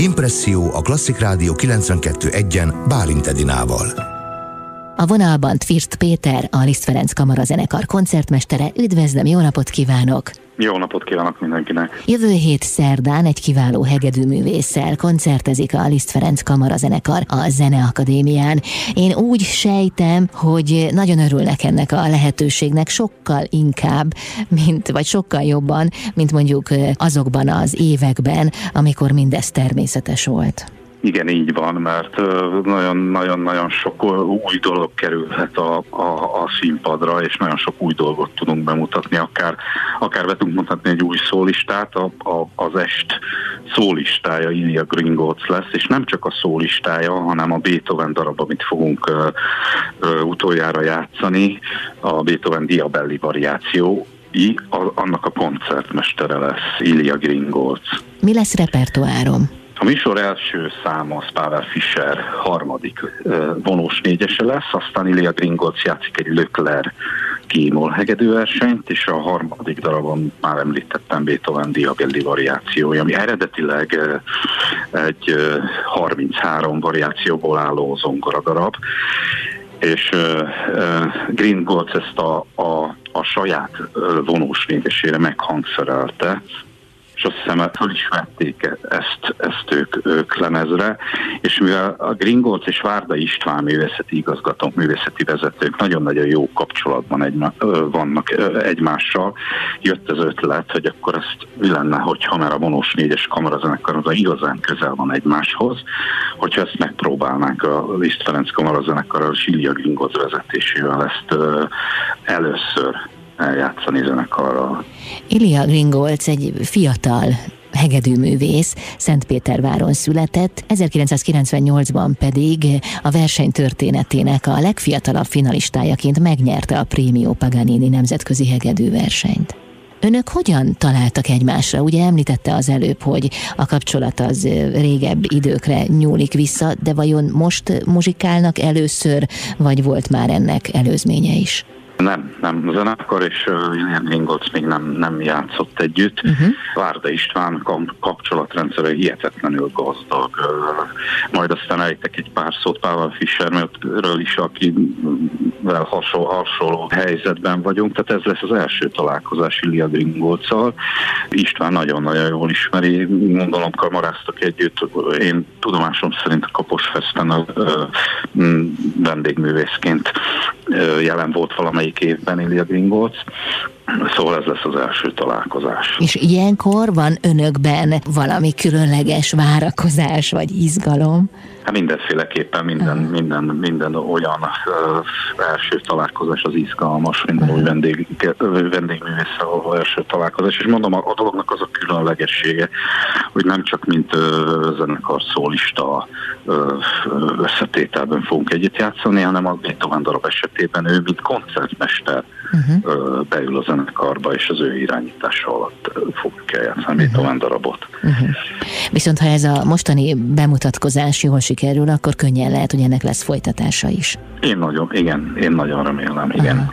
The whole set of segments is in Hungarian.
Impresszió a Klasszik Rádió 92.1-en Bálint Edinával. A vonalban Tvirst Péter, a Liszt Ferenc Kamara zenekar koncertmestere. Üdvözlöm, jó napot kívánok! Jó napot kívánok mindenkinek! Jövő hét szerdán egy kiváló hegedűművésszel koncertezik a Liszt Ferenc Kamara zenekar a Zeneakadémián. Én úgy sejtem, hogy nagyon örülnek ennek a lehetőségnek sokkal inkább, mint, vagy sokkal jobban, mint mondjuk azokban az években, amikor mindez természetes volt. Igen, így van, mert nagyon-nagyon sok új dolog kerülhet a, a, a színpadra, és nagyon sok új dolgot tudunk bemutatni, akár, akár be tudunk mutatni egy új szólistát, a, a, az est szólistája Ilya Gringotts lesz, és nem csak a szólistája, hanem a Beethoven darab, amit fogunk ö, ö, utoljára játszani, a Beethoven Diabelli variáció, I, a, annak a koncertmestere lesz, Ilya Gringolc. Mi lesz repertoárom? A műsor első száma az Pavel Fischer harmadik vonós négyese lesz, aztán Ilya Gringolc játszik egy Lökler Gémol hegedőversenyt, és a harmadik darabon már említettem Beethoven Diabelli variációja, ami eredetileg egy 33 variációból álló zongoradarab, és uh, uh, Green ezt a, a, a saját vonós négyesére meghangszerelte, és azt hiszem föl is vették ezt, ezt ők, ők lemezre, és mivel a Gringolc és Várda István művészeti igazgatók, művészeti vezetők nagyon-nagyon jó kapcsolatban egyma, vannak egymással, jött az ötlet, hogy akkor ezt mi lenne, hogyha már a vonós négyes kamarazenekar az a igazán közel van egymáshoz, hogyha ezt megpróbálnánk a Liszt Ferenc kamarazenekarral, Silja Gringolc vezetésével ezt először eljátszani zenekarral. Ilia Gringolc egy fiatal hegedűművész, Szentpéterváron született, 1998-ban pedig a verseny történetének a legfiatalabb finalistájaként megnyerte a Prémio Paganini nemzetközi hegedűversenyt. Önök hogyan találtak egymásra? Ugye említette az előbb, hogy a kapcsolat az régebb időkre nyúlik vissza, de vajon most muzsikálnak először, vagy volt már ennek előzménye is? Nem, nem. A zenekar és William Ringolc még nem, nem játszott együtt. Uh-huh. Várda István kapcsolatrendszere hihetetlenül gazdag. Majd aztán ejtek egy pár szót Pavel Fischerről is, akivel hasonló, hasonló helyzetben vagyunk. Tehát ez lesz az első találkozás Ilya Ringolccal. István nagyon-nagyon jól ismeri. Gondolom kamaráztak együtt. Én tudomásom szerint a Kaposfesten a vendégművészként jelen volt valamelyik évben Ilya Gringolc, Szóval ez lesz az első találkozás. És ilyenkor van önökben valami különleges várakozás vagy izgalom? Hát mindenféleképpen minden, uh-huh. minden, minden olyan uh, első találkozás az izgalmas, minden uh-huh. új vendég, vendégművésszel való első találkozás, és mondom, a, a dolognak az a különlegessége, hogy nem csak mint uh, zenekar szólista uh, összetételben fogunk együtt játszani, hanem a Beethoven darab esetében ő, mint koncertmester uh-huh. beül a zenekarba, és az ő irányítása alatt fogjuk eljátszani uh-huh. Beethoven darabot. Uh-huh. Viszont ha ez a mostani bemutatkozás jól sikerül, akkor könnyen lehet, hogy ennek lesz folytatása is. Én nagyon, igen, én nagyon remélem, igen. Aha.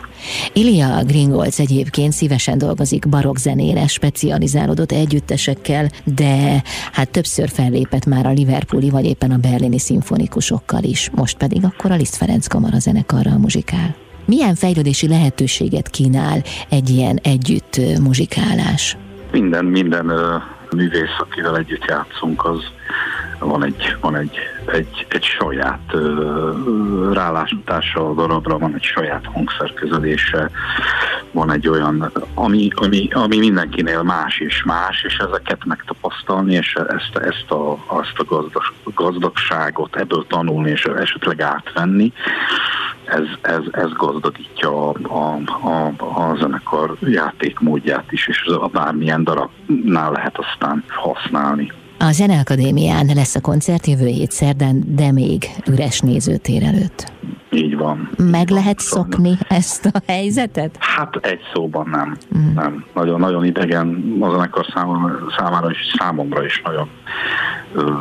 Ilia Gringolc egyébként szívesen dolgozik barokk zenére, specializálódott együttesekkel, de hát többször fellépett már a Liverpooli vagy éppen a berlini szimfonikusokkal is, most pedig akkor a Liszt Ferenc Kamara zenekarral muzsikál. Milyen fejlődési lehetőséget kínál egy ilyen együtt muzsikálás? Minden, minden művész, akivel együtt játszunk, az van egy, van egy, egy, egy saját rálátása a darabra, van egy saját hangszerkezelése, van egy olyan, ami, ami, ami mindenkinél más és más, és ezeket megtapasztalni, és ezt, ezt a, azt a gazdag, gazdagságot ebből tanulni, és esetleg átvenni, ez, ez, ez gazdagítja a, a, a, a zenekar játékmódját is, és a bármilyen darabnál lehet aztán használni. A Zeneakadémián lesz a koncert jövő hét szerdán, de még üres nézőtér előtt. Így van. Meg lehet szokni ezt a helyzetet? Hát egy szóban nem. Mm. nem. Nagyon, nagyon idegen a zenekar számára, számára és számomra is nagyon ö,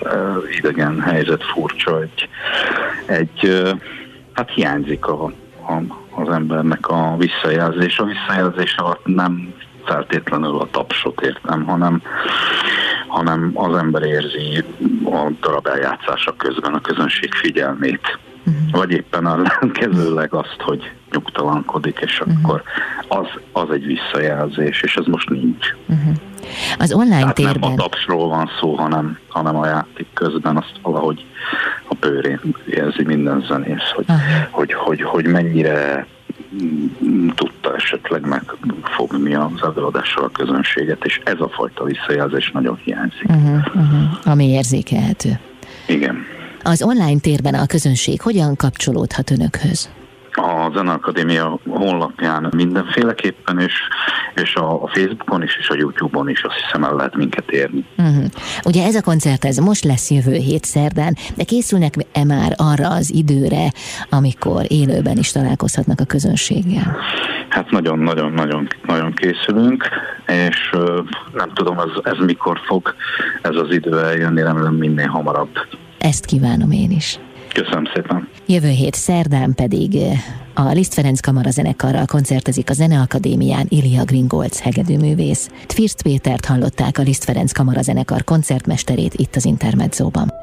ö, idegen helyzet, furcsa. Egy, egy ö, hát hiányzik a, a, az embernek a visszajelzés. A visszajelzés alatt nem feltétlenül a tapsot értem, hanem hanem az ember érzi a darab eljátszása közben a közönség figyelmét. Uh-huh. Vagy éppen ellenkezőleg azt, hogy nyugtalankodik, és uh-huh. akkor az, az egy visszajelzés, és ez most nincs. Uh-huh. Az online Tehát térben... nem a tapsról van szó, hanem, hanem a játék közben azt valahogy a bőrén érzi minden zenész, hogy, hogy, hogy, hogy mennyire tudta esetleg megfogni az előadással a közönséget, és ez a fajta visszajelzés nagyon hiányzik. Uh-huh, uh-huh. Ami érzékelhető. Igen. Az online térben a közönség hogyan kapcsolódhat önökhöz? Zeneakadémia honlapján mindenféleképpen, és, és a Facebookon is, és a YouTube-on is azt hiszem el lehet minket érni. Uh-huh. Ugye ez a koncert ez most lesz jövő hét szerdán, de készülnek-e már arra az időre, amikor élőben is találkozhatnak a közönséggel? Hát nagyon-nagyon-nagyon nagyon készülünk, és nem tudom, ez, ez mikor fog ez az idő eljönni, remélem minél hamarabb. Ezt kívánom én is. Köszönöm szépen. Jövő hét szerdán pedig eh, a Liszt Ferenc Kamara zenekarral koncertezik a Zeneakadémián Ilia Gringolc hegedűművész. Tvirst Pétert hallották a Liszt Ferenc Kamara zenekar koncertmesterét itt az Intermedzóban.